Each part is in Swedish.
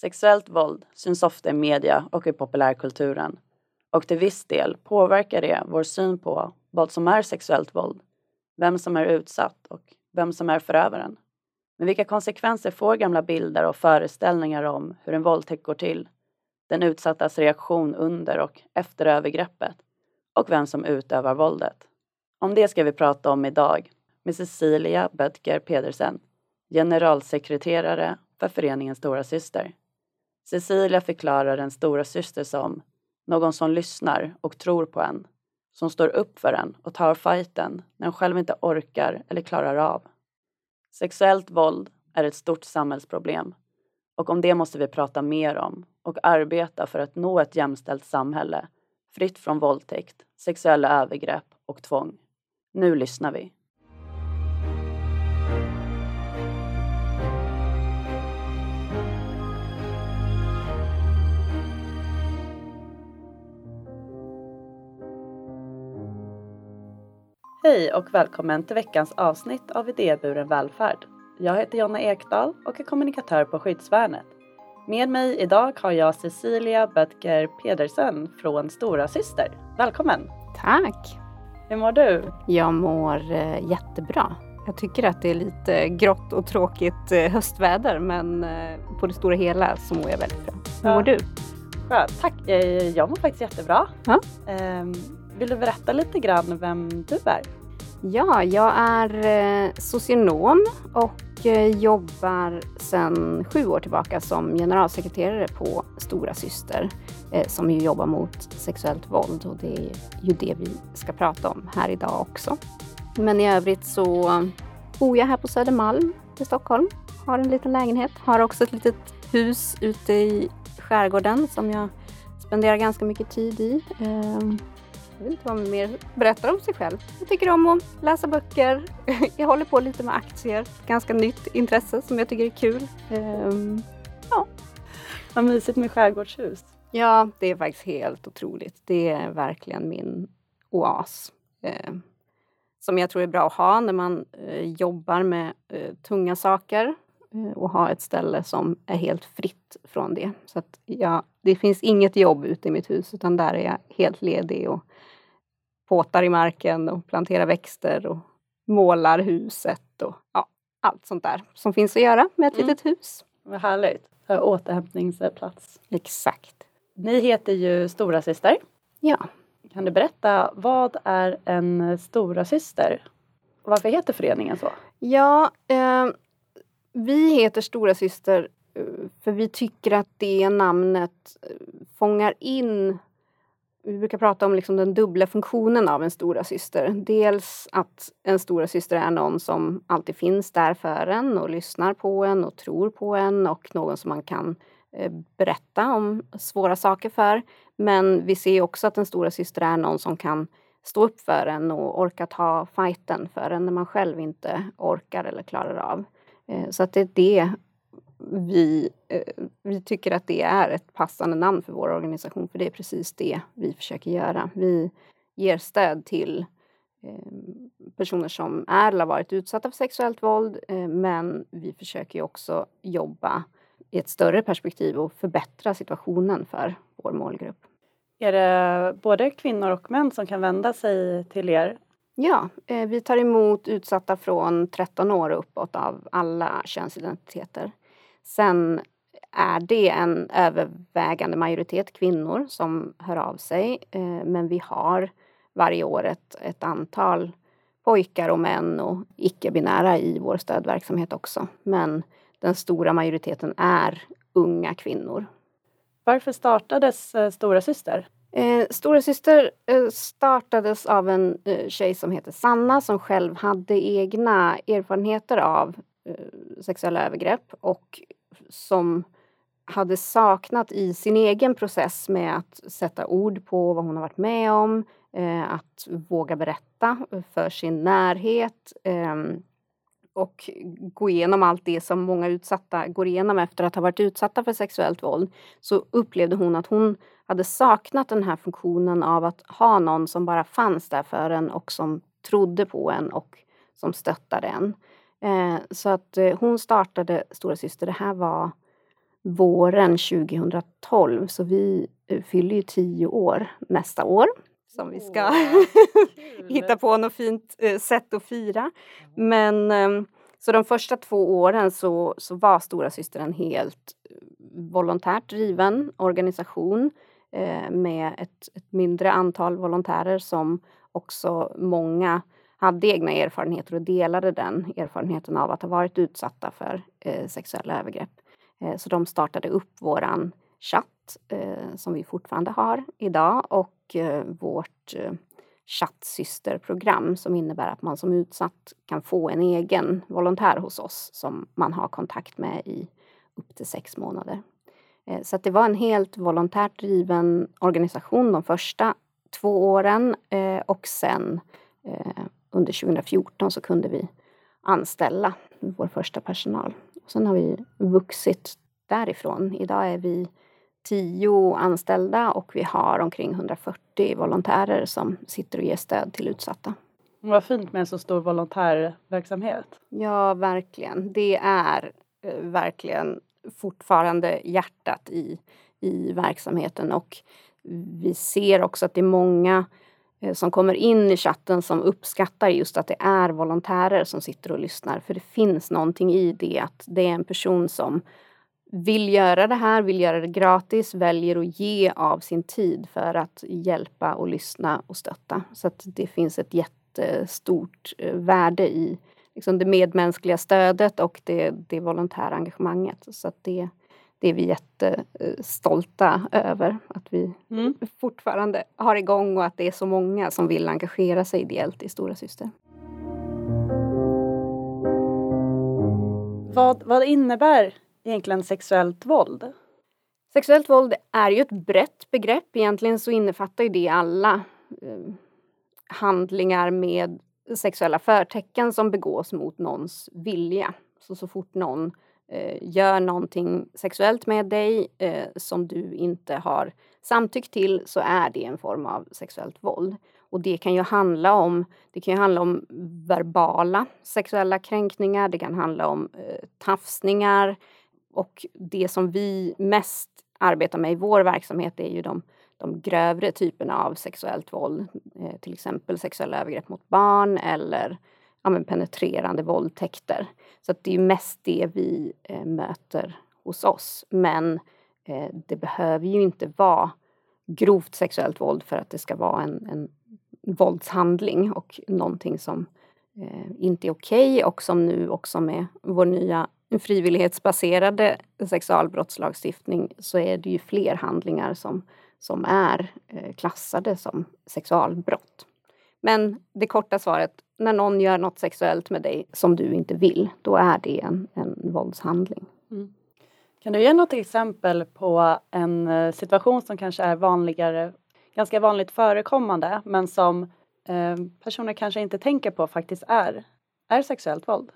Sexuellt våld syns ofta i media och i populärkulturen och till viss del påverkar det vår syn på vad som är sexuellt våld, vem som är utsatt och vem som är förövaren. Men vilka konsekvenser får gamla bilder och föreställningar om hur en våldtäkt går till, den utsattas reaktion under och efter övergreppet och vem som utövar våldet? Om det ska vi prata om idag med Cecilia Böttger Pedersen, generalsekreterare för föreningen Stora Syster. Cecilia förklarar en stora syster som någon som lyssnar och tror på en, som står upp för en och tar fighten när en själv inte orkar eller klarar av. Sexuellt våld är ett stort samhällsproblem och om det måste vi prata mer om och arbeta för att nå ett jämställt samhälle fritt från våldtäkt, sexuella övergrepp och tvång. Nu lyssnar vi. Hej och välkommen till veckans avsnitt av Idéburen välfärd. Jag heter Jonna Ekdahl och är kommunikatör på Skyddsvärnet. Med mig idag har jag Cecilia Böttger Pedersen från Stora Syster. Välkommen! Tack! Hur mår du? Jag mår eh, jättebra. Jag tycker att det är lite grått och tråkigt eh, höstväder men eh, på det stora hela så mår jag väldigt bra. Hur ja. mår du? Skönt, tack! Jag mår faktiskt jättebra. Ja. Ehm, vill du berätta lite grann vem du är? Ja, jag är eh, socionom och eh, jobbar sedan sju år tillbaka som generalsekreterare på Stora Syster eh, som ju jobbar mot sexuellt våld och det är ju det vi ska prata om här idag också. Men i övrigt så bor jag här på Södermalm i Stockholm, har en liten lägenhet, har också ett litet hus ute i skärgården som jag spenderar ganska mycket tid i. Ehm, Ehm, jag vet inte vad man mer berättar om sig själv. Jag tycker om att läsa böcker. Jag håller på lite med aktier. Ganska nytt intresse som jag tycker är kul. Um, ja. Vad mysigt med skärgårdshus. Ja, det är faktiskt helt otroligt. Det är verkligen min oas. Eh, som jag tror är bra att ha när man eh, jobbar med eh, tunga saker och ha ett ställe som är helt fritt från det. Så att ja, det finns inget jobb ute i mitt hus utan där är jag helt ledig och påtar i marken och planterar växter och målar huset och ja, allt sånt där som finns att göra med ett mm. litet hus. Vad härligt. Återhämtningsplats. Exakt. Ni heter ju Stora Syster. Ja. Kan du berätta, vad är en stora syster? Varför heter föreningen så? Ja, eh, vi heter Stora Syster eh, för vi tycker att det namnet eh, fångar in vi brukar prata om liksom den dubbla funktionen av en stora syster. Dels att en stora syster är någon som alltid finns där för en och lyssnar på en och tror på en och någon som man kan eh, berätta om svåra saker för. Men vi ser också att en stora syster är någon som kan stå upp för en och orka ta fighten för en när man själv inte orkar eller klarar av. Eh, så att det är det vi, eh, vi tycker att det är ett passande namn för vår organisation, för det är precis det vi försöker göra. Vi ger stöd till eh, personer som är eller har varit utsatta för sexuellt våld, men vi försöker också jobba i ett större perspektiv och förbättra situationen för vår målgrupp. Är det både kvinnor och män som kan vända sig till er? Ja, eh, vi tar emot utsatta från 13 år och uppåt av alla könsidentiteter. Sen är det en övervägande majoritet kvinnor som hör av sig. Eh, men vi har varje år ett, ett antal pojkar och män och icke-binära i vår stödverksamhet också. Men den stora majoriteten är unga kvinnor. Varför startades eh, Stora Syster? Eh, Stora Syster eh, startades av en eh, tjej som heter Sanna som själv hade egna erfarenheter av eh, sexuella övergrepp och som hade saknat i sin egen process med att sätta ord på vad hon har varit med om, eh, att våga berätta för sin närhet eh, och gå igenom allt det som många utsatta går igenom efter att ha varit utsatta för sexuellt våld så upplevde hon att hon hade saknat den här funktionen av att ha någon som bara fanns där för en och som trodde på en och som stöttade en. Eh, så att eh, hon startade Stora Syster. Det här var våren 2012 så vi eh, fyller ju tio år nästa år som vi ska hitta på något fint eh, sätt att fira. Men eh, så de första två åren så, så var Stora Syster en helt eh, volontärt driven organisation eh, med ett, ett mindre antal volontärer som också många hade egna erfarenheter och delade den erfarenheten av att ha varit utsatta för eh, sexuella övergrepp. Eh, så de startade upp våran chatt eh, som vi fortfarande har idag och och eh, vårt eh, chattsysterprogram som innebär att man som utsatt kan få en egen volontär hos oss som man har kontakt med i upp till sex månader. Eh, så att det var en helt volontärt driven organisation de första två åren och sen under 2014 så kunde vi anställa vår första personal. Sen har vi vuxit därifrån. Idag är vi tio anställda och vi har omkring 140 volontärer som sitter och ger stöd till utsatta. Vad fint med en så stor volontärverksamhet. Ja, verkligen. Det är eh, verkligen fortfarande hjärtat i, i verksamheten och vi ser också att det är många eh, som kommer in i chatten som uppskattar just att det är volontärer som sitter och lyssnar. För det finns någonting i det att det är en person som vill göra det här, vill göra det gratis, väljer att ge av sin tid för att hjälpa och lyssna och stötta. Så att det finns ett jättestort eh, värde i liksom det medmänskliga stödet och det, det volontära engagemanget. Så att det, det är vi jättestolta över att vi Mm. fortfarande har igång och att det är så många som vill engagera sig ideellt i Stora Syster. Vad, vad innebär egentligen sexuellt våld? Sexuellt våld är ju ett brett begrepp. Egentligen så innefattar ju det alla eh, handlingar med sexuella förtecken som begås mot någons vilja. Så, så fort någon eh, gör någonting sexuellt med dig eh, som du inte har samtyckt till så är det en form av sexuellt våld. Och det kan ju handla om, det kan ju handla om verbala sexuella kränkningar, det kan handla om eh, tafsningar och det som vi mest arbetar med i vår verksamhet är ju de, de grövre typerna av sexuellt våld. Eh, till exempel sexuella övergrepp mot barn eller ja, men penetrerande våldtäkter. Så att det är mest det vi eh, möter hos oss. Men eh, det behöver ju inte vara grovt sexuellt våld för att det ska vara en, en våldshandling och någonting som eh, inte är okej okay och som nu också med vår nya frivillighetsbaserade sexualbrottslagstiftning så är det ju fler handlingar som, som är eh, klassade som sexualbrott. Men det korta svaret, när någon gör något sexuellt med dig som du inte vill, då är det en, en våldshandling. Mm. Kan du ge något exempel på en eh, situation som kanske är vanligare, ganska vanligt förekommande men som eh, personer kanske inte tänker på faktiskt är, är sexuellt våld?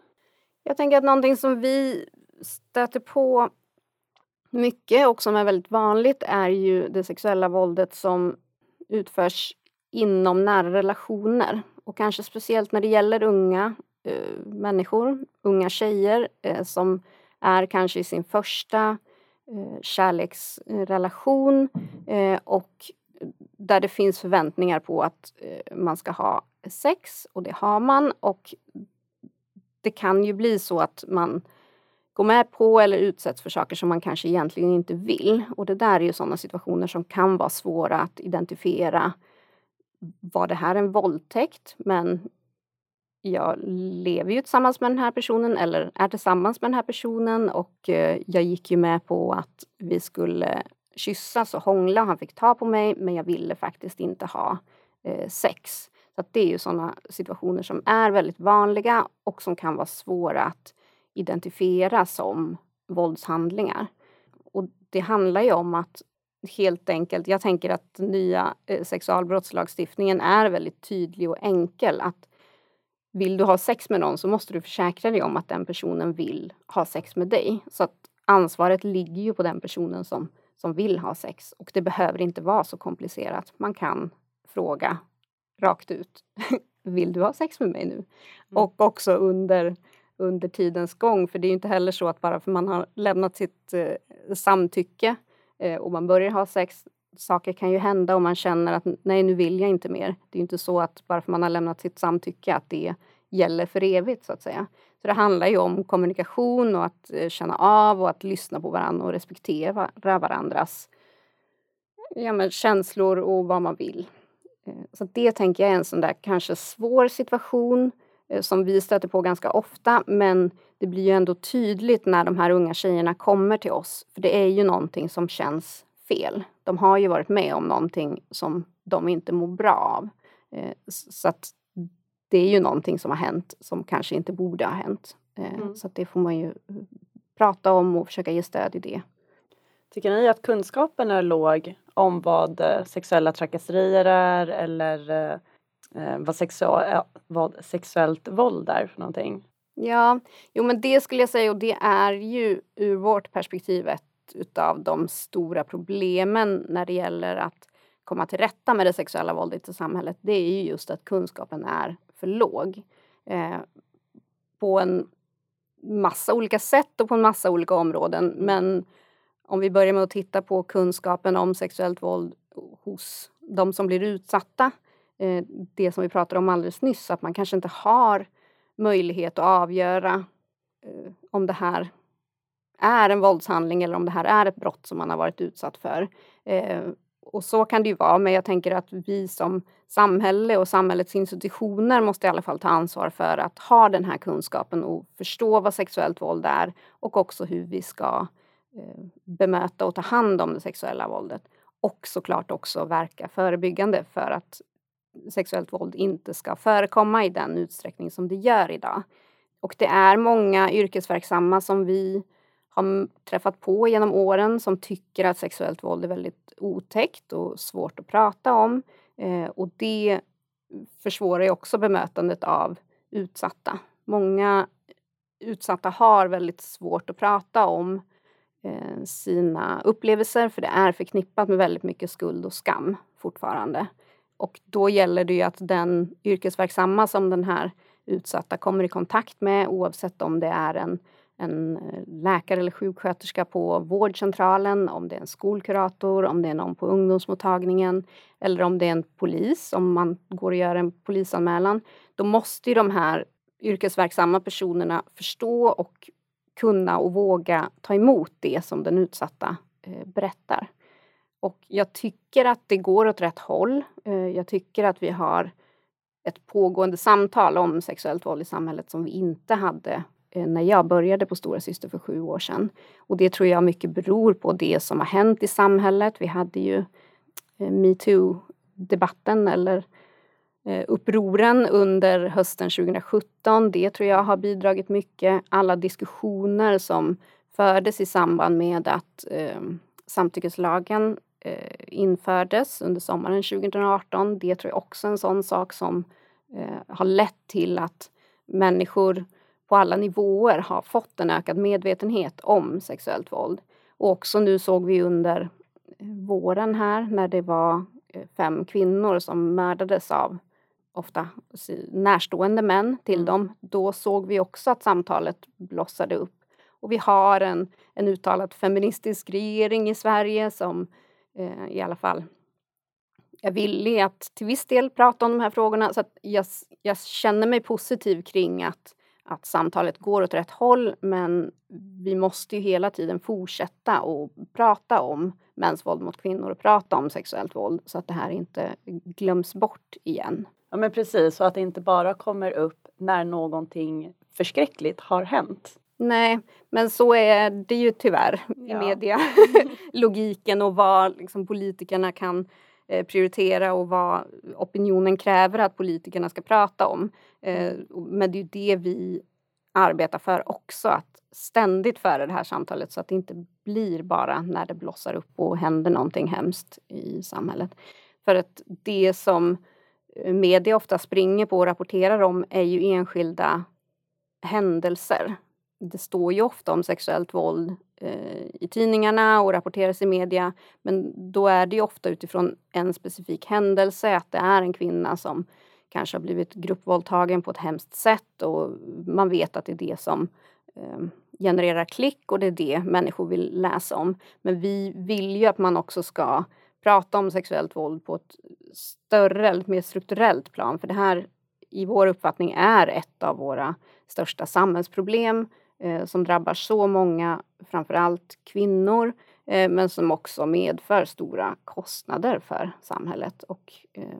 Jag tänker att någonting som vi stöter på mycket och som är väldigt vanligt är ju det sexuella våldet som utförs inom nära relationer. Och kanske speciellt när det gäller unga eh, människor, unga tjejer eh, som är kanske i sin första eh, kärleksrelation eh, och där det finns förväntningar på att eh, man ska ha sex och det har man och det kan ju bli så att man går med på eller utsätts för saker som man kanske egentligen inte vill. Och det där är ju sådana situationer som kan vara svåra att identifiera. Var det här en våldtäkt? Men jag lever ju tillsammans med den här personen eller är tillsammans med den här personen och eh, jag gick ju med på att vi skulle kyssas och hångla och han fick ta på mig men jag ville faktiskt inte ha eh, sex. Så att det är ju sådana situationer som är väldigt vanliga och som kan vara svåra att identifiera som våldshandlingar. Och det handlar ju om att helt enkelt, jag tänker att nya eh, sexualbrottslagstiftningen är väldigt tydlig och enkel. Att vill du ha sex med någon så måste du försäkra dig om att den personen vill ha sex med dig. Så att ansvaret ligger ju på den personen som, som vill ha sex och det behöver inte vara så komplicerat. Man kan fråga rakt ut. Vill du ha sex med mig nu? Mm. Och också under, under tidens gång. För det är ju inte heller så att bara för man har lämnat sitt eh, samtycke eh, och man börjar ha sex. Saker kan ju hända och man känner att nej, nu vill jag inte mer. Det är inte så att bara för man har lämnat sitt samtycke att det gäller för evigt så att säga. Så det handlar ju om kommunikation och att eh, känna av och att lyssna på varandra och respektera varandras ja, men känslor och vad man vill. Eh, så det tänker jag är en sån där kanske svår situation eh, som vi stöter på ganska ofta men det blir ju ändå tydligt när de här unga tjejerna kommer till oss. För det är ju någonting som känns fel. De har ju varit med om någonting som de inte mår bra av. Så att det är ju någonting som har hänt som kanske inte borde ha hänt. Eh, mm. Så det får man ju prata om och försöka ge stöd i det. Tycker ni att kunskapen är låg om vad eh, sexuella trakasserier är eller eh, eh vad, sexu- vad sexuellt våld är för någonting? Ja, jo men det skulle jag säga och det är ju ur vårt perspektiv ett utav de stora problemen när det gäller att komma till rätta med det sexuella våldet i samhället. Det är ju just att kunskapen är för låg. Eh, på en massa olika sätt och på en massa olika områden. Men om vi börjar med att titta på kunskapen om sexuellt våld hos de som blir utsatta. Eh, det som vi pratade om alldeles nyss, att man kanske inte har möjlighet att avgöra eh, om det här är en våldshandling eller om det här är ett brott som man har varit utsatt för. Eh, och så kan det ju vara, men jag tänker att vi som samhälle och samhällets institutioner måste i alla fall ta ansvar för att ha den här kunskapen och förstå vad sexuellt våld är och också hur vi ska eh, Eh, bemöta och ta hand om det sexuella våldet. Och såklart också verka förebyggande för att sexuellt våld inte ska förekomma i den utsträckning som det gör idag. Och det är många yrkesverksamma som vi har träffat på genom åren som tycker att sexuellt våld är väldigt otäckt och svårt att prata om. Eh, och det försvårar ju också bemötandet av utsatta. Många utsatta har väldigt svårt att prata om eh, Eh, sina upplevelser för det är förknippat med väldigt mycket skuld och skam fortfarande. Och då gäller det ju att den yrkesverksamma som den här utsatta kommer i kontakt med oavsett om det är en en eh, läkare eller sjuksköterska på vårdcentralen, om det är en skolkurator, om det är någon på ungdomsmottagningen eller om det är en polis, om man går och gör en polisanmälan. Då måste ju de här yrkesverksamma personerna förstå och kunna och våga ta emot det som den utsatta eh, berättar. Och jag tycker att det går åt rätt håll. Eh, jag tycker att vi har ett pågående samtal om sexuellt våld i samhället som vi inte hade Eh, när jag började på Stora Syster för sju år sedan. Och det tror jag mycket beror på det som har hänt i samhället. Vi hade ju eh, metoo-debatten eller eh, Eh, upproren under hösten 2017. Det tror jag har bidragit mycket. Alla diskussioner som fördes i samband med att eh, samtyckeslagen eh, infördes under sommaren 2018. Det tror jag också är en sån sak som eh, har lett till att människor på alla nivåer har fått en ökad medvetenhet om sexuellt våld. Och också nu såg vi under eh, våren här när det var eh, fem kvinnor som mördades av ofta närstående män till mm. dem. Då såg vi också att samtalet blossade upp. Och vi har en, en uttalad feministisk regering i Sverige som eh, i alla fall är villig att till viss del prata om de här frågorna. Så jag, jag känner mig positiv kring att att samtalet går åt rätt håll men vi måste ju hela tiden fortsätta och prata om mäns våld mot kvinnor och prata om sexuellt våld så att det här inte glöms bort igen. Ja men precis, så att det inte bara kommer upp när någonting förskräckligt har hänt. Nej, men så är det ju tyvärr i ja. media. Logiken och vad liksom, politikerna kan Eh, prioritera och vad opinionen kräver att politikerna ska prata om. Eh, men det är ju det vi arbetar för också, att ständigt föra det här samtalet så att det inte blir bara när det blossar upp och händer någonting hemskt i samhället. För att det som media ofta springer på och rapporterar om är ju enskilda händelser. Det står ju ofta om sexuellt våld Eh, i tidningarna och rapporteras i media. Men då är det ofta utifrån en specifik händelse, att det är en kvinna som kanske har blivit gruppvåldtagen på ett hemskt sätt och man vet att det är det som eh, genererar klick och det är det människor vill läsa om. Men vi vill ju att man också ska prata om sexuellt våld på ett större, eller mer strukturellt plan. För det här i vår uppfattning är ett av våra största samhällsproblem eh, som drabbar så många, framförallt kvinnor, eh, men som också medför stora kostnader för samhället. Och, eh,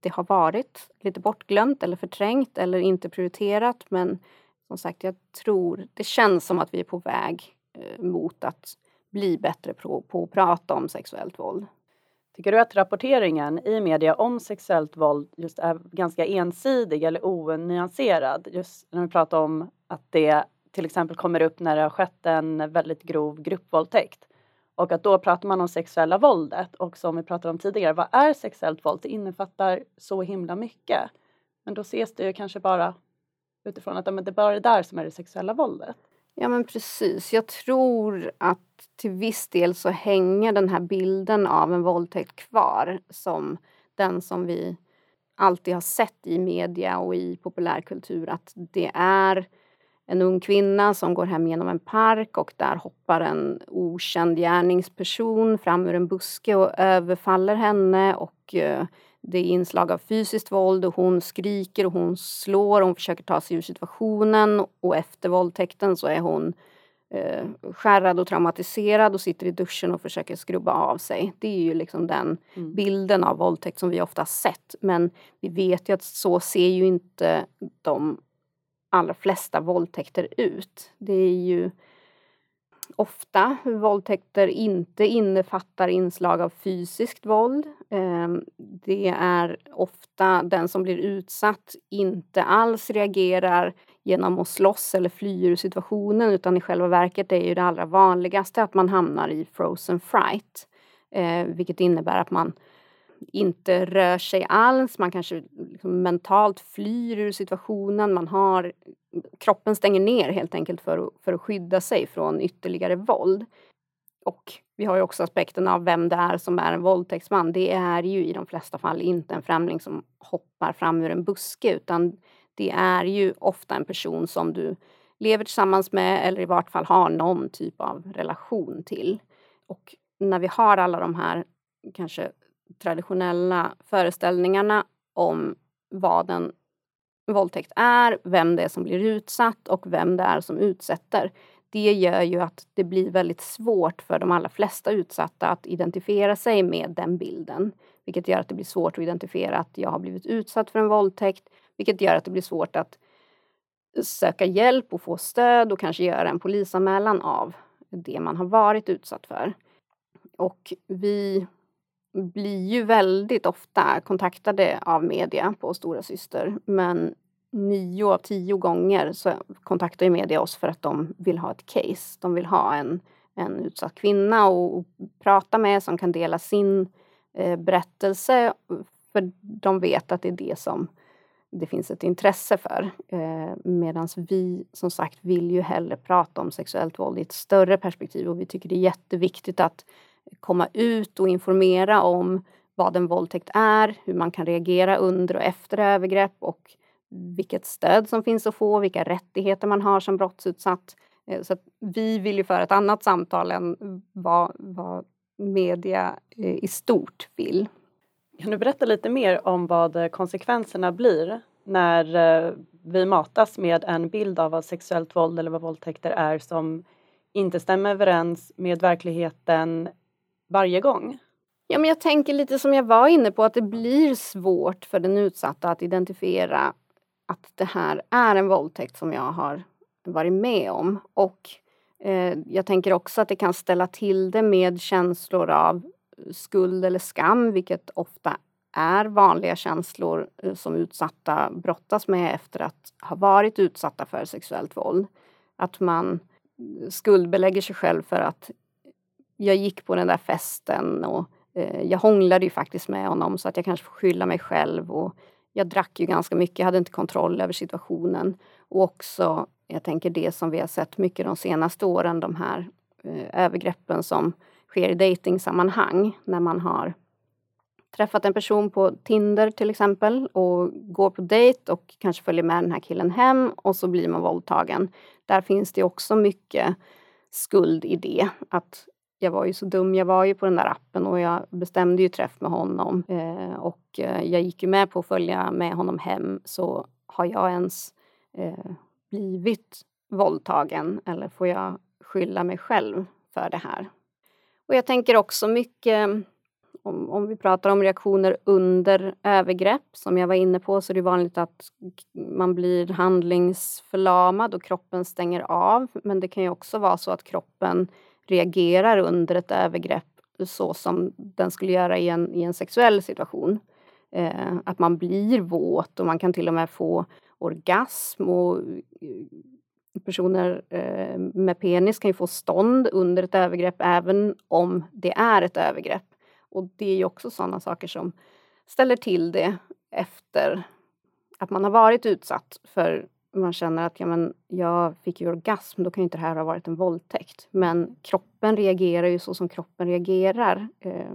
det har varit lite bortglömt eller förträngt eller inte prioriterat men som sagt, jag tror det känns som att vi är på väg eh, mot att bli bättre på, på att prata om sexuellt våld. Tycker du att rapporteringen i media om sexuellt våld just är ganska ensidig eller onyanserad? Just när vi pratar om att det till exempel kommer upp när det har skett en väldigt grov gruppvåldtäkt. Och att då pratar man om sexuella våldet och som vi pratade om tidigare, vad är sexuellt våld? Det innefattar så himla mycket. Men då ses det ju kanske bara utifrån att det det är bara det där som är det sexuella våldet. Ja men precis. Jag tror att till viss del så hänger den här bilden av en våldtäkt kvar som den som vi alltid har sett i media och i populärkultur att det är en ung kvinna som går hem genom en park och där hoppar en okänd gärningsperson fram ur en buske och överfaller henne och eh, det är inslag av fysiskt våld och hon skriker och hon slår och hon försöker ta sig ur situationen och efter våldtäkten så är hon eh, skärrad och traumatiserad och sitter i duschen och försöker skrubba av sig. Det är ju liksom den mm. bilden av våldtäkt som vi ofta sett. Men vi vet ju att så ser ju inte de allra flesta våldtäkter ut. Det är ju ofta våldtäkter inte innefattar inslag av fysiskt våld. Ehm, det är ofta den som blir utsatt inte alls reagerar genom att slåss eller fly ur situationen utan i själva verket är ju det allra vanligaste att man hamnar i frozen fright. Eh, vilket innebär att man inte rör sig alls, man kanske liksom mentalt flyr ur situationen, man har kroppen stänger ner helt enkelt för att, för att skydda sig från ytterligare våld. Och vi har ju också aspekten av vem det är som är en våldtäktsman. Det är ju i de flesta fall inte en främling som hoppar fram ur en buske utan det är ju ofta en person som du lever tillsammans med eller i vart fall har någon typ av relation till. Och när vi har alla de här kanske traditionella föreställningarna om vad en våldtäkt är, vem det är som blir utsatt och vem det är som utsätter. Det gör ju att det blir väldigt svårt för de allra flesta utsatta att identifiera sig med den bilden. Vilket gör att det blir svårt att identifiera att jag har blivit utsatt för en våldtäkt. Vilket gör att det blir svårt att söka hjälp och få stöd och kanske göra en polisanmälan av det man har varit utsatt för. Och vi blir ju väldigt ofta kontaktade av media på Stora Syster men nio av tio gånger så kontaktar ju media oss för att de vill ha ett case. De vill ha en, en utsatt kvinna och, prata med som kan dela sin eh, berättelse för de vet att det är det som det finns ett intresse för. Eh, Medan vi som sagt vill ju hellre prata om sexuellt våld i ett större perspektiv och vi tycker det är jätteviktigt att komma ut och informera om vad en våldtäkt är, hur man kan reagera under och efter övergrepp och vilket stöd som finns att få, vilka rättigheter man har som brottsutsatt. Eh, så vi vill ju föra ett annat samtal än vad, vad media eh, i stort vill. Kan du berätta lite mer om vad eh, konsekvenserna blir när vi matas med en bild av vad sexuellt våld eller vad våldtäkter är som inte stämmer överens med verkligheten varje gång? Ja, men jag tänker lite som jag var inne på att det blir svårt för den utsatta att identifiera att det här är en våldtäkt som jag har varit med om. Och eh, jag tänker också att det kan ställa till det med känslor av skuld eller skam, vilket ofta är vanliga känslor eh, som utsatta brottas med efter att ha varit utsatta för sexuellt våld. Att man skuldbelägger sig själv för att jag gick på den där festen och eh, jag hånglade ju faktiskt med honom så att jag kanske får skylla mig själv. Och jag drack ju ganska mycket, jag hade inte kontroll över situationen. Och också, jag tänker det som vi har sett mycket de senaste åren, de här eh, övergreppen som sker i dejtingsammanhang när man har träffat en person på Tinder till exempel och går på dejt och kanske följer med den här killen hem och så blir man våldtagen. Där finns det också mycket skuld i det. Att jag var ju så dum, jag var ju på den där appen och jag bestämde ju träff med honom eh, och eh, jag gick ju med på att följa med honom hem så har jag ens eh, blivit våldtagen eller får jag skylla mig själv för det här? Och jag tänker också mycket om, om vi pratar om reaktioner under övergrepp som jag var inne på så är det vanligt att man blir handlingsförlamad och kroppen stänger av. Men det kan ju också vara så att kroppen reagerar under ett övergrepp så som den skulle göra i en, i en sexuell situation. Eh, att man blir våt och man kan till och med få orgasm och eh, personer eh, med penis kan ju få stånd under ett övergrepp även om det är ett övergrepp. Och det är ju också sådana saker som ställer till det efter att man har varit utsatt för man känner att ja, men jag fick ju orgasm, då kan ju inte det här ha varit en våldtäkt. Men kroppen reagerar ju så som kroppen reagerar. Eh,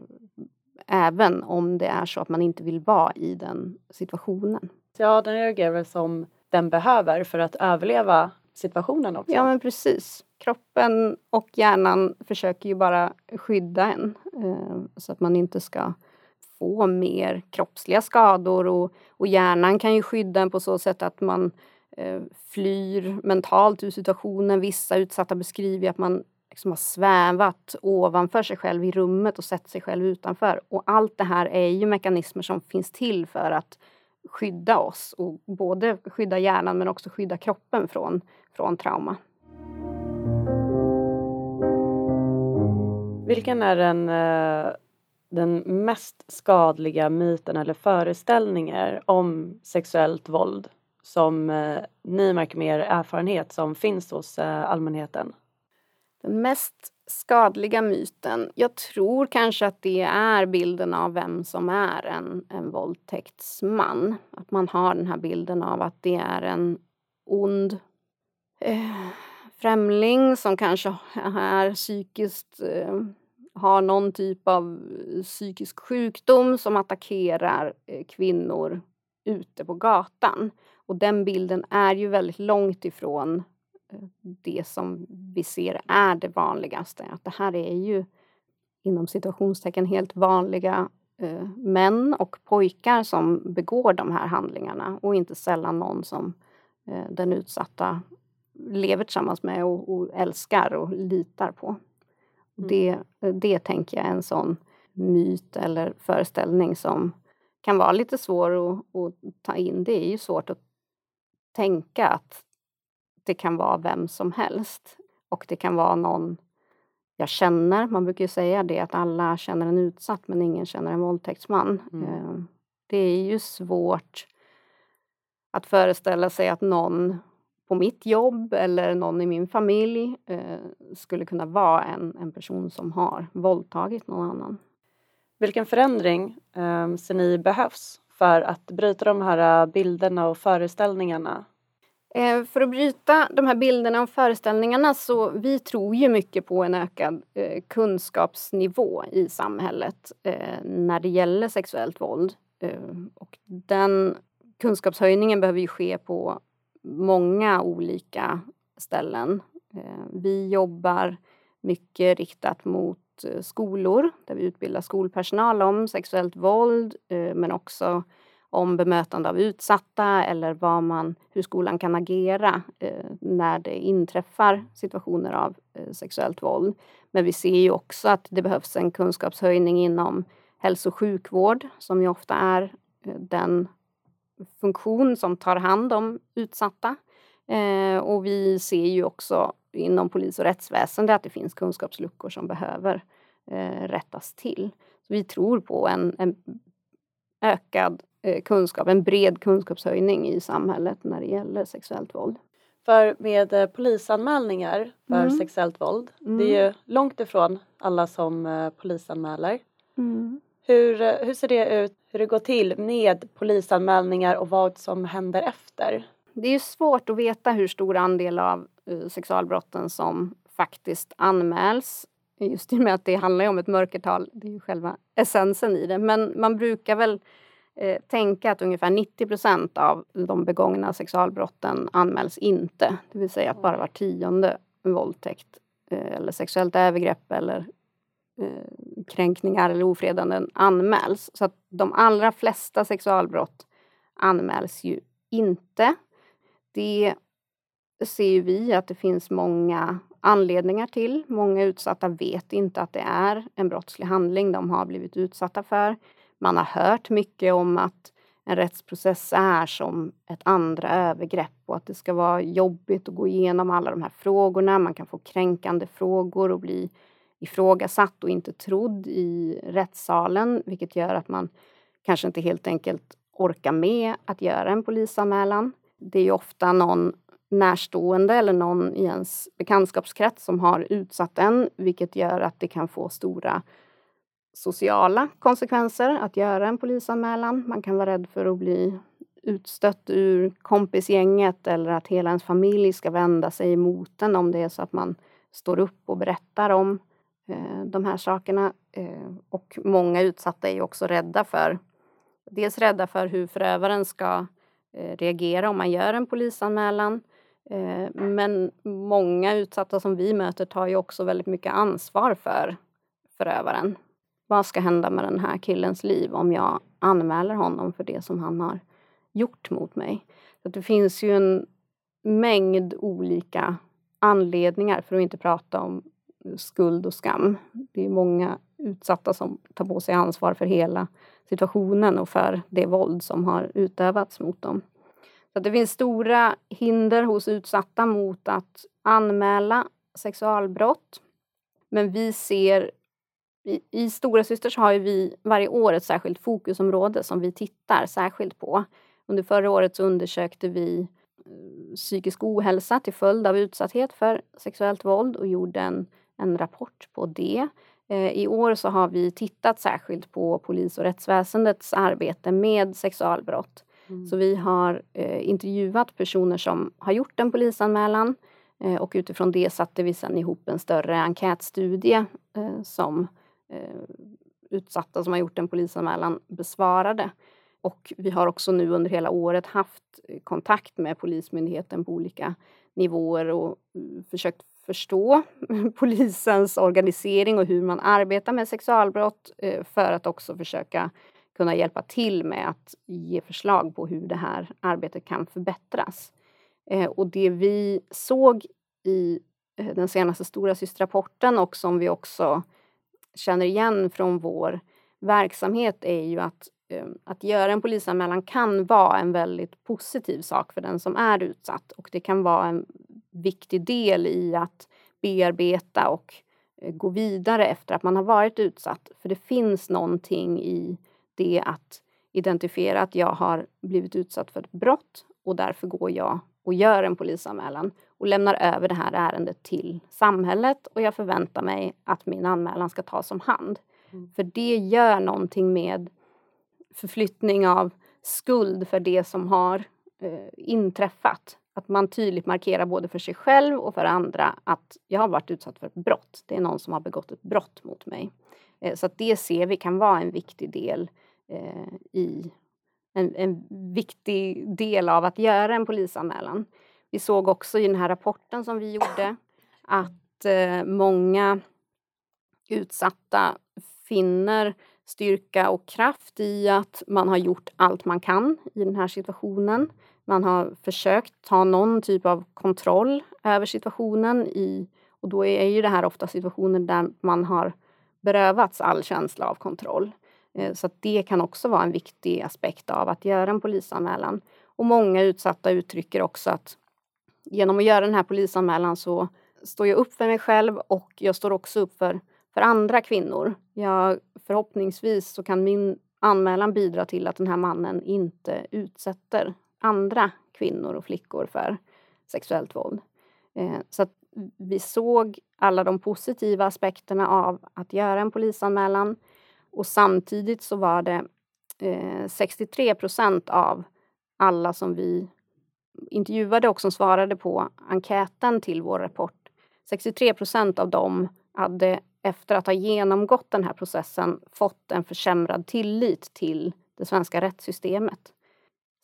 även om det är så att man inte vill vara i den situationen. Ja, den reagerar som den behöver för att överleva situationen också. Ja, men precis. Kroppen och hjärnan försöker ju bara skydda en eh, så att man inte ska få mer kroppsliga skador och, och hjärnan kan ju skydda en på så sätt att man Eh, flyr mentalt ur situationen. Vissa utsatta beskriver att man liksom har svävat ovanför sig själv i rummet och sett sig själv utanför. Och allt det här är ju mekanismer som finns till för att skydda oss och både skydda hjärnan men också skydda kroppen från, från trauma. Vilken är den, eh, den mest skadliga myten eller föreställningen om sexuellt våld som eh, ni märker med er erfarenhet som finns hos eh, allmänheten? Den mest skadliga myten, jag tror kanske att det är bilden av vem som är en, en våldtäktsman. Att man har den här bilden av att det är en ond eh, främling som kanske är psykiskt eh, har någon typ av psykisk sjukdom som attackerar eh, kvinnor ute på gatan. Och den bilden är ju väldigt långt ifrån eh, det som vi ser är det vanligaste. Att det här är ju inom situationstecken helt vanliga eh, män och pojkar som begår de här handlingarna och inte sällan någon som eh, den utsatta lever tillsammans med och, och älskar och litar på. Mm. Det, det tänker jag är en sån myt eller föreställning som kan vara lite svår att, att ta in. Det är ju svårt att tänka att det kan vara vem som helst. Och det kan vara någon jag känner. Man brukar ju säga det att alla känner en utsatt men ingen känner en våldtäktsman. Mm. Eh, det är ju svårt att föreställa sig att någon på mitt jobb eller någon i min familj eh, skulle kunna vara en, en person som har våldtagit någon annan. Vilken förändring eh, ser ni behövs för att bryta de här äh, bilderna och föreställningarna? Eh, för att bryta de här bilderna och föreställningarna så vi tror ju mycket på en ökad eh, kunskapsnivå i samhället eh, när det gäller sexuellt våld. Och den kunskapshöjningen behöver ju ske på många olika ställen. Vi jobbar mycket riktat mot Eh, skolor där vi utbildar skolpersonal om sexuellt våld eh, men också om bemötande av utsatta eller vad man, hur skolan kan agera eh, när det inträffar situationer av sexuellt våld. Men vi ser ju också att det behövs en kunskapshöjning inom hälso och sjukvård som ju ofta är den funktion som tar hand om utsatta. Eh, och vi ser ju också inom polis och rättsväsende att det finns kunskapsluckor som behöver eh, rättas till. Så vi tror på en, en ökad eh, kunskap, en bred kunskapshöjning i samhället när det gäller sexuellt våld. För med eh, polisanmälningar för mm. sexuellt våld, mm. det är ju långt ifrån alla som eh, polisanmäler. Mm. Hur, eh, hur ser det ut, hur det går till med polisanmälningar och vad som händer efter? Det är svårt att veta hur stor andel av eh, sexualbrotten som faktiskt anmäls just i och med att det handlar om ett mörkertal. Det är ju själva essensen i det. Men man brukar väl eh, tänka att ungefär 90 procent av de begångna sexualbrotten anmäls inte. Det vill säga att bara var tionde våldtäkt eh, eller sexuellt övergrepp eller eh, kränkningar eller ofredanden anmäls. Så att de allra flesta sexualbrott anmäls ju inte. Det ser vi att det finns många anledningar till. Många utsatta vet inte att det är en brottslig handling de har blivit utsatta för. Man har hört mycket om att en rättsprocess är som ett andra övergrepp och att det ska vara jobbigt att gå igenom alla de här frågorna. Man kan få kränkande frågor och bli ifrågasatt och inte trodd i rättssalen vilket gör att man kanske inte helt enkelt orkar med att göra en polisanmälan. Det är ju ofta någon närstående eller någon i ens bekantskapskrets som har utsatt en vilket gör att det kan få stora sociala konsekvenser att göra en polisanmälan. Man kan vara rädd för att bli utstött ur kompisgänget eller att hela ens familj ska vända sig emot en om det är så att man står upp och berättar om eh, de här sakerna. Eh, och många utsatta är också rädda för dels rädda för hur förövaren ska eh, Eh, reagera om man gör en polisanmälan. Eh, men många utsatta som vi möter tar ju också väldigt mycket ansvar för förövaren. Vad ska hända med den här killens liv om jag anmäler honom för det som han har gjort mot mig? Så det finns ju en mängd olika anledningar, för att inte prata om skuld och skam. Det är många utsatta som tar på sig ansvar för hela situationen och för det våld som har utövats mot dem. Så det finns stora hinder hos utsatta mot att anmäla sexualbrott. Men vi ser i, i Stora Systers har vi varje år ett särskilt fokusområde som vi tittar särskilt på. Under förra året så undersökte vi eh, psykisk ohälsa till följd av utsatthet för sexuellt våld och gjorde en, en rapport på det. Eh, I år så har vi tittat särskilt på polis och rättsväsendets arbete med sexualbrott. Mm. Så vi har eh, intervjuat personer som har gjort en polisanmälan eh, och utifrån det satte vi sedan ihop en större enkätstudie eh, som eh, utsatta som har gjort en polisanmälan besvarade. Och vi har också nu under hela året haft kontakt med Polismyndigheten på olika nivåer och mm, försökt förstå polisens organisering och hur man arbetar med sexualbrott eh, för att också försöka kunna hjälpa till med att ge förslag på hur det här arbetet kan förbättras. Eh, och det vi såg i eh, den senaste Stora systrapporten och som vi också känner igen från vår verksamhet är ju att att göra en polisanmälan kan vara en väldigt positiv sak för den som är utsatt och det kan vara en viktig del i att bearbeta och eh, gå vidare efter att man har varit utsatt. För det finns någonting i det att identifiera att jag har blivit utsatt för ett brott och därför går jag och gör en polisanmälan och lämnar över det här ärendet till samhället och jag förväntar mig att min anmälan ska tas om hand. Mm. För det gör någonting med förflyttning av skuld för det som har eh, inträffat. Att man tydligt markerar både för sig själv och för andra att jag har varit utsatt för ett brott. Det är någon som har begått ett brott mot mig. Eh, så att det ser vi kan vara en viktig del eh, i en, en, viktig del av att göra en polisanmälan. Vi såg också i den här rapporten som vi gjorde att eh, många utsatta finner styrka och kraft i att man har gjort allt man kan i den här situationen. Man har försökt ta någon typ av kontroll över situationen i, och då är ju det här ofta situationer där man har berövats all känsla av kontroll. Eh, så det kan också vara en viktig aspekt av att göra en polisanmälan. Och många utsatta uttrycker också att genom att göra den här polisanmälan så står jag upp för mig själv och jag står också upp för, för andra kvinnor. Jag, förhoppningsvis så kan min anmälan bidra till att den här mannen inte utsätter andra kvinnor och flickor för sexuellt våld. Eh, så att vi såg alla de positiva aspekterna av att göra en polisanmälan och samtidigt så var det eh, 63 procent av alla som vi intervjuade och som svarade på enkäten till vår rapport. 63 procent av dem hade efter att ha genomgått den här processen fått en försämrad tillit till det svenska rättssystemet.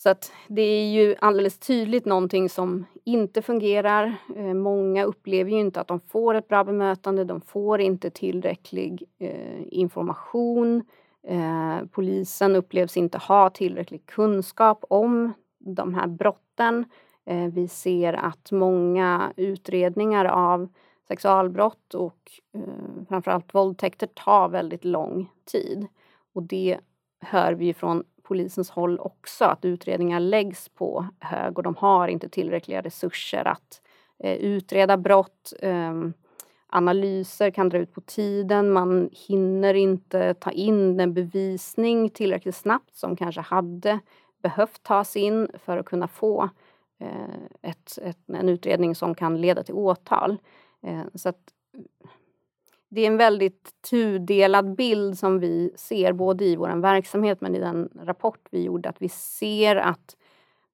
Så att det är ju alldeles tydligt någonting som inte fungerar. Eh, många upplever ju inte att de får ett bra bemötande, de får inte tillräcklig eh, information. Eh, polisen upplevs inte ha tillräcklig kunskap om de här brotten. Eh, vi ser att många utredningar av sexualbrott och eh, framförallt våldtäkter tar väldigt lång tid. Och det hör vi från polisens håll också, att utredningar läggs på hög och de har inte tillräckliga resurser att eh, utreda brott. Eh, analyser kan dra ut på tiden, man hinner inte ta in den bevisning tillräckligt snabbt som kanske hade behövt tas in för att kunna få eh, ett, ett, en utredning som kan leda till åtal. Eh, så att, det är en väldigt tudelad bild som vi ser både i vår verksamhet men i den rapport vi gjorde att vi ser att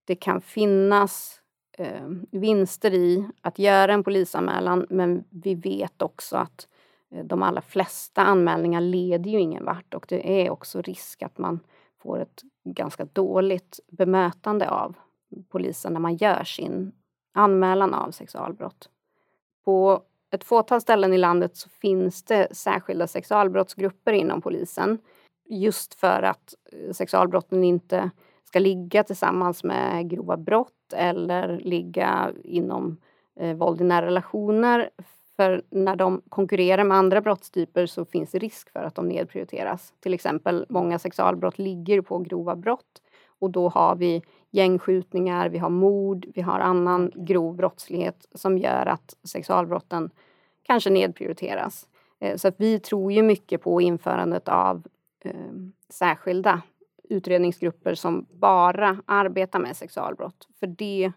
det kan finnas eh, vinster i att göra en polisanmälan men vi vet också att eh, de allra flesta anmälningar leder ju ingen vart och det är också risk att man får ett ganska dåligt bemötande av polisen när man gör sin anmälan av sexualbrott. På ett fåtal ställen i landet så finns det särskilda sexualbrottsgrupper inom polisen just för att eh, sexualbrotten inte ska ligga tillsammans med grova brott eller ligga inom eh, våld i nära relationer. För när de konkurrerar med andra brottstyper så finns det risk för att de nedprioriteras. Till exempel många sexualbrott ligger på grova brott och då har vi gängskjutningar, vi har mord, vi har annan grov brottslighet som gör att sexualbrotten kanske nedprioriteras. Eh, så att vi tror ju mycket på införandet av eh, särskilda utredningsgrupper som bara arbetar med sexualbrott. För det,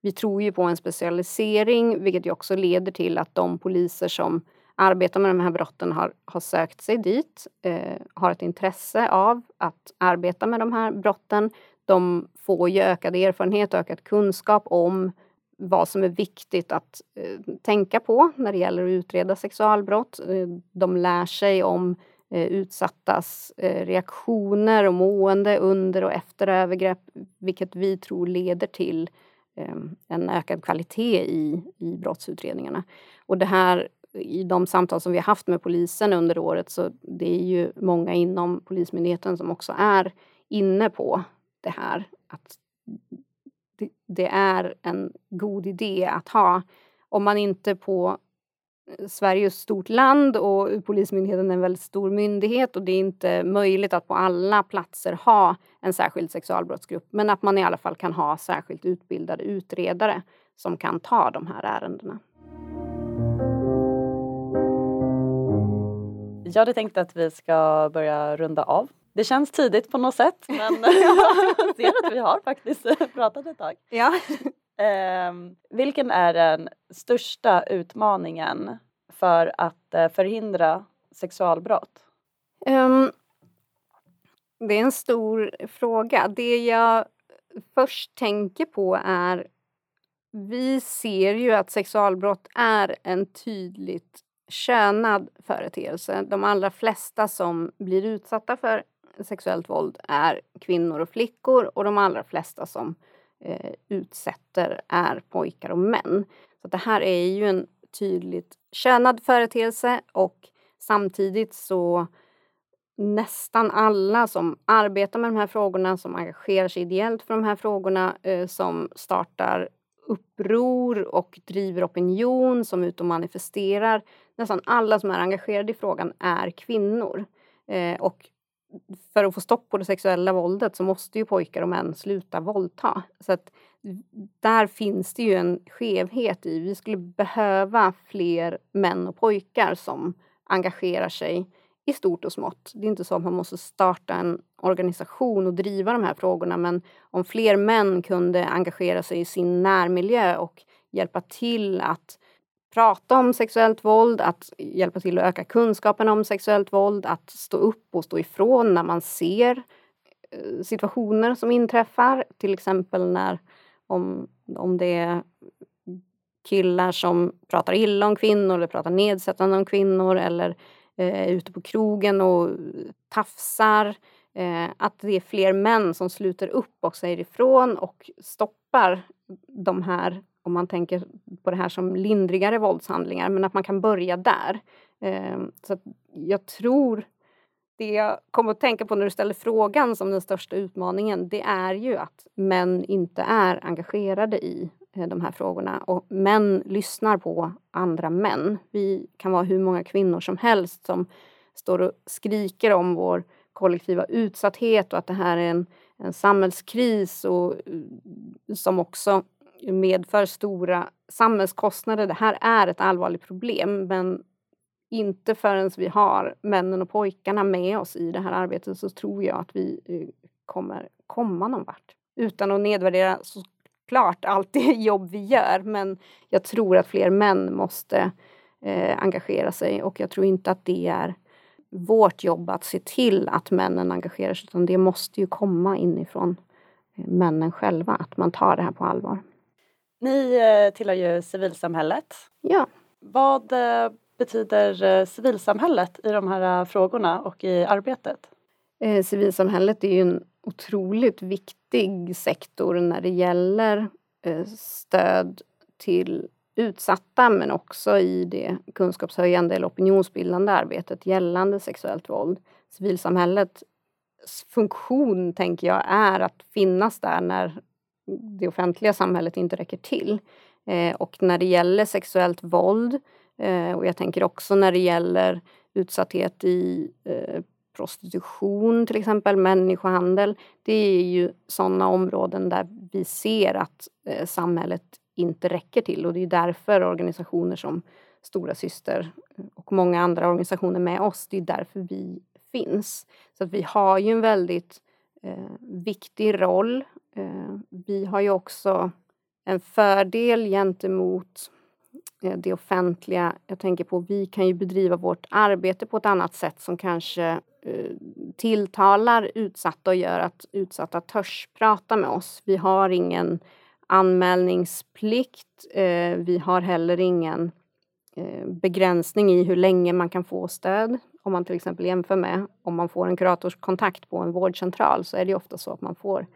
vi tror ju på en specialisering vilket ju också leder till att de poliser som arbetar med de här brotten har, har sökt sig dit, eh, har ett intresse av att arbeta med de här brotten. De får ju ökad erfarenhet och ökad kunskap om vad som är viktigt att eh, tänka på när det gäller att utreda sexualbrott. Eh, de lär sig om eh, utsattas eh, reaktioner och mående under och efter övergrepp, vilket vi tror leder till eh, en ökad kvalitet i, i brottsutredningarna. Och det här i de samtal som vi har haft med polisen under året så det är ju många inom Polismyndigheten som också är inne på det här att det, är en god idé att ha. Om man inte på eh, Sverige är ett stort land och Polismyndigheten är en väldigt stor myndighet och det är inte möjligt att på alla platser ha en särskild sexualbrottsgrupp. Men att man i alla fall kan ha särskilt utbildade utredare som kan ta de här ärendena. Jag hade tänkt att vi ska börja runda av. Det känns tidigt på något sätt men jag ser att vi har faktiskt pratat ett tag. Ja. Um, vilken är den största utmaningen för att uh, förhindra sexualbrott? Um, det är en stor fråga. Det jag först tänker på är vi ser ju att sexualbrott är en tydligt könad företeelse. De allra flesta som blir utsatta för sexuellt våld är kvinnor och flickor och de allra flesta som eh, utsätter är pojkar och män. Så det här är ju en tydligt könad företeelse och samtidigt så nästan alla som arbetar med de här frågorna, som engagerar sig ideellt för de här frågorna, eh, som startar uppror och driver opinion, som ut och manifesterar. Nästan alla som är engagerade i frågan är kvinnor. Eh, och för att få stopp på det sexuella våldet så måste ju pojkar och män sluta våldta. Så att där finns det ju en skevhet i. Vi skulle behöva fler män och pojkar som engagerar sig i stort och smått. Det är inte så att man måste starta en organisation och driva de här frågorna men om fler män kunde engagera sig i sin närmiljö och hjälpa till att prata om sexuellt våld, att hjälpa till att öka kunskapen om sexuellt våld, att stå upp och stå ifrån när man ser eh, situationer som inträffar. Till exempel när om, om det är killar som pratar illa om kvinnor eller pratar nedsättande om kvinnor eller eh, är ute på krogen och tafsar. Eh, att det är fler män som sluter upp och säger ifrån och stoppar de här, om man tänker på det här som lindrigare våldshandlingar, men att man kan börja där. Ehm, så jag tror det jag kommer att tänka på när du ställer frågan som den största utmaningen, det är ju att män inte är engagerade i eh, de här frågorna och män lyssnar på andra män. Vi kan vara hur många kvinnor som helst som står och skriker om vår kollektiva utsatthet och att det här är en, en samhällskris och eh, som också medför stora samhällskostnader. Det här är ett allvarligt problem men inte förrän vi har männen och pojkarna med oss i det här arbetet så tror jag att vi eh, kommer komma någon vart. Utan att nedvärdera såklart allt det jobb vi gör men jag tror att fler män måste eh, engagera sig och jag tror inte att det är vårt jobb att se till att männen engagerar sig utan det måste ju komma inifrån eh, männen själva, att man tar det här på allvar. Ni eh, tillhör ju civilsamhället. Ja. Vad betyder eh, civilsamhället i de här eh, frågorna och i arbetet? Eh, civilsamhället är ju en otroligt viktig sektor när det gäller stöd till utsatta men också i det kunskapshöjande eller opinionsbildande arbetet gällande sexuellt våld. Civilsamhällets funktion, tänker jag, är att finnas där när det offentliga samhället inte räcker till. Eh, och när det gäller sexuellt våld Eh, och jag tänker också när det gäller utsatthet i eh, prostitution till exempel, människohandel. Det är ju sådana områden där vi ser att eh, samhället inte räcker till och det är därför organisationer som Stora Syster eh, och många andra organisationer med oss, det är därför vi finns. Så att vi har ju en väldigt eh, viktig roll. Eh, vi har ju också en fördel gentemot eh, det offentliga. Jag tänker på vi kan ju bedriva vårt arbete på ett annat sätt som kanske eh, tilltalar utsatta och gör att utsatta törs prata med oss. Vi har ingen anmälningsplikt. Vi har heller ingen begränsning i hur länge man kan få stöd. Om man till exempel jämför med om man får en kuratorskontakt på en vårdcentral så är det ofta så att man får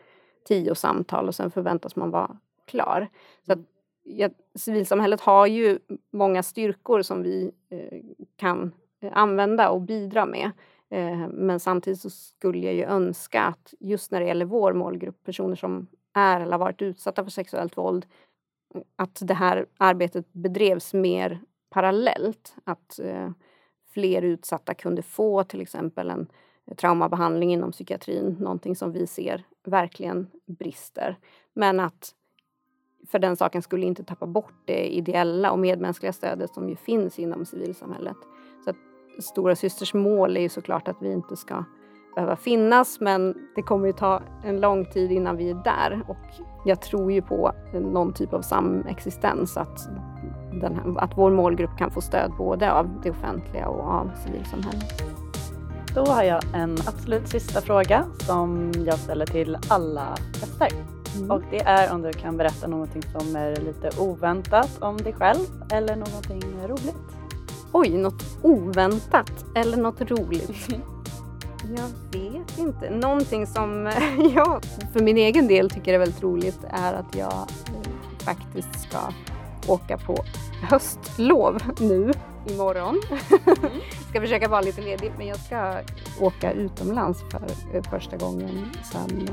tio samtal och sen förväntas man vara klar. Så ja, civilsamhället har ju många styrkor som vi eh, kan eh, använda och bidra med. Eh, men samtidigt så skulle jag ju önska att just när det gäller vår målgrupp, personer som är eller har varit utsatta för sexuellt våld, att det här arbetet bedrevs mer parallellt. Att eh, fler utsatta kunde få till exempel en traumabehandling inom psykiatrin, någonting som vi ser verkligen brister. Men att för den saken skulle inte tappa bort det ideella och medmänskliga stödet som ju finns inom civilsamhället. Så att Stora systers mål är ju såklart att vi inte ska behöva finnas men det kommer ju ta en lång tid innan vi är där och jag tror ju på någon typ av samexistens att, här, att vår målgrupp kan få stöd både av det offentliga och av civilsamhället. Då har jag en absolut sista fråga som jag ställer till alla gäster. Mm. Och det är om du kan berätta någonting som är lite oväntat om dig själv eller någonting roligt. Oj, något oväntat eller något roligt? Jag vet inte. Någonting som jag för min egen del tycker är väldigt roligt är att jag faktiskt ska åka på höstlov nu imorgon. Mm. ska försöka vara lite ledig men jag ska åka utomlands för eh, första gången sedan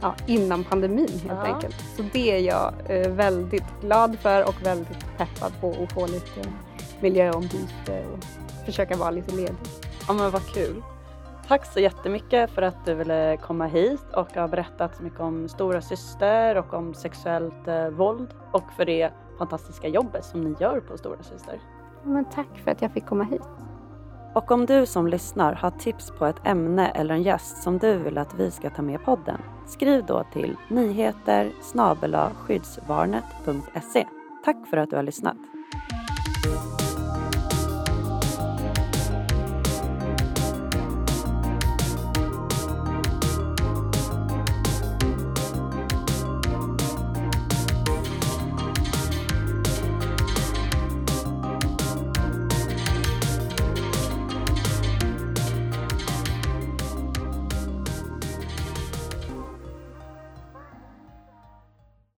ja, innan pandemin helt ja. enkelt. Så det är jag eh, väldigt glad för och väldigt peppad på att få lite miljöombyte och försöka vara lite ledig. Ja men vad kul. Tack så jättemycket för att du ville komma hit och har berättat så mycket om Stora Syster och om sexuellt eh, våld och för det fantastiska jobbet som ni gör på Stora Syster. Men tack för att jag fick komma hit. Och om du som lyssnar har tips på ett ämne eller en gäst som du vill att vi ska ta med i podden, skriv då till nyheter skyddsvarnet.se. Tack för att du har lyssnat.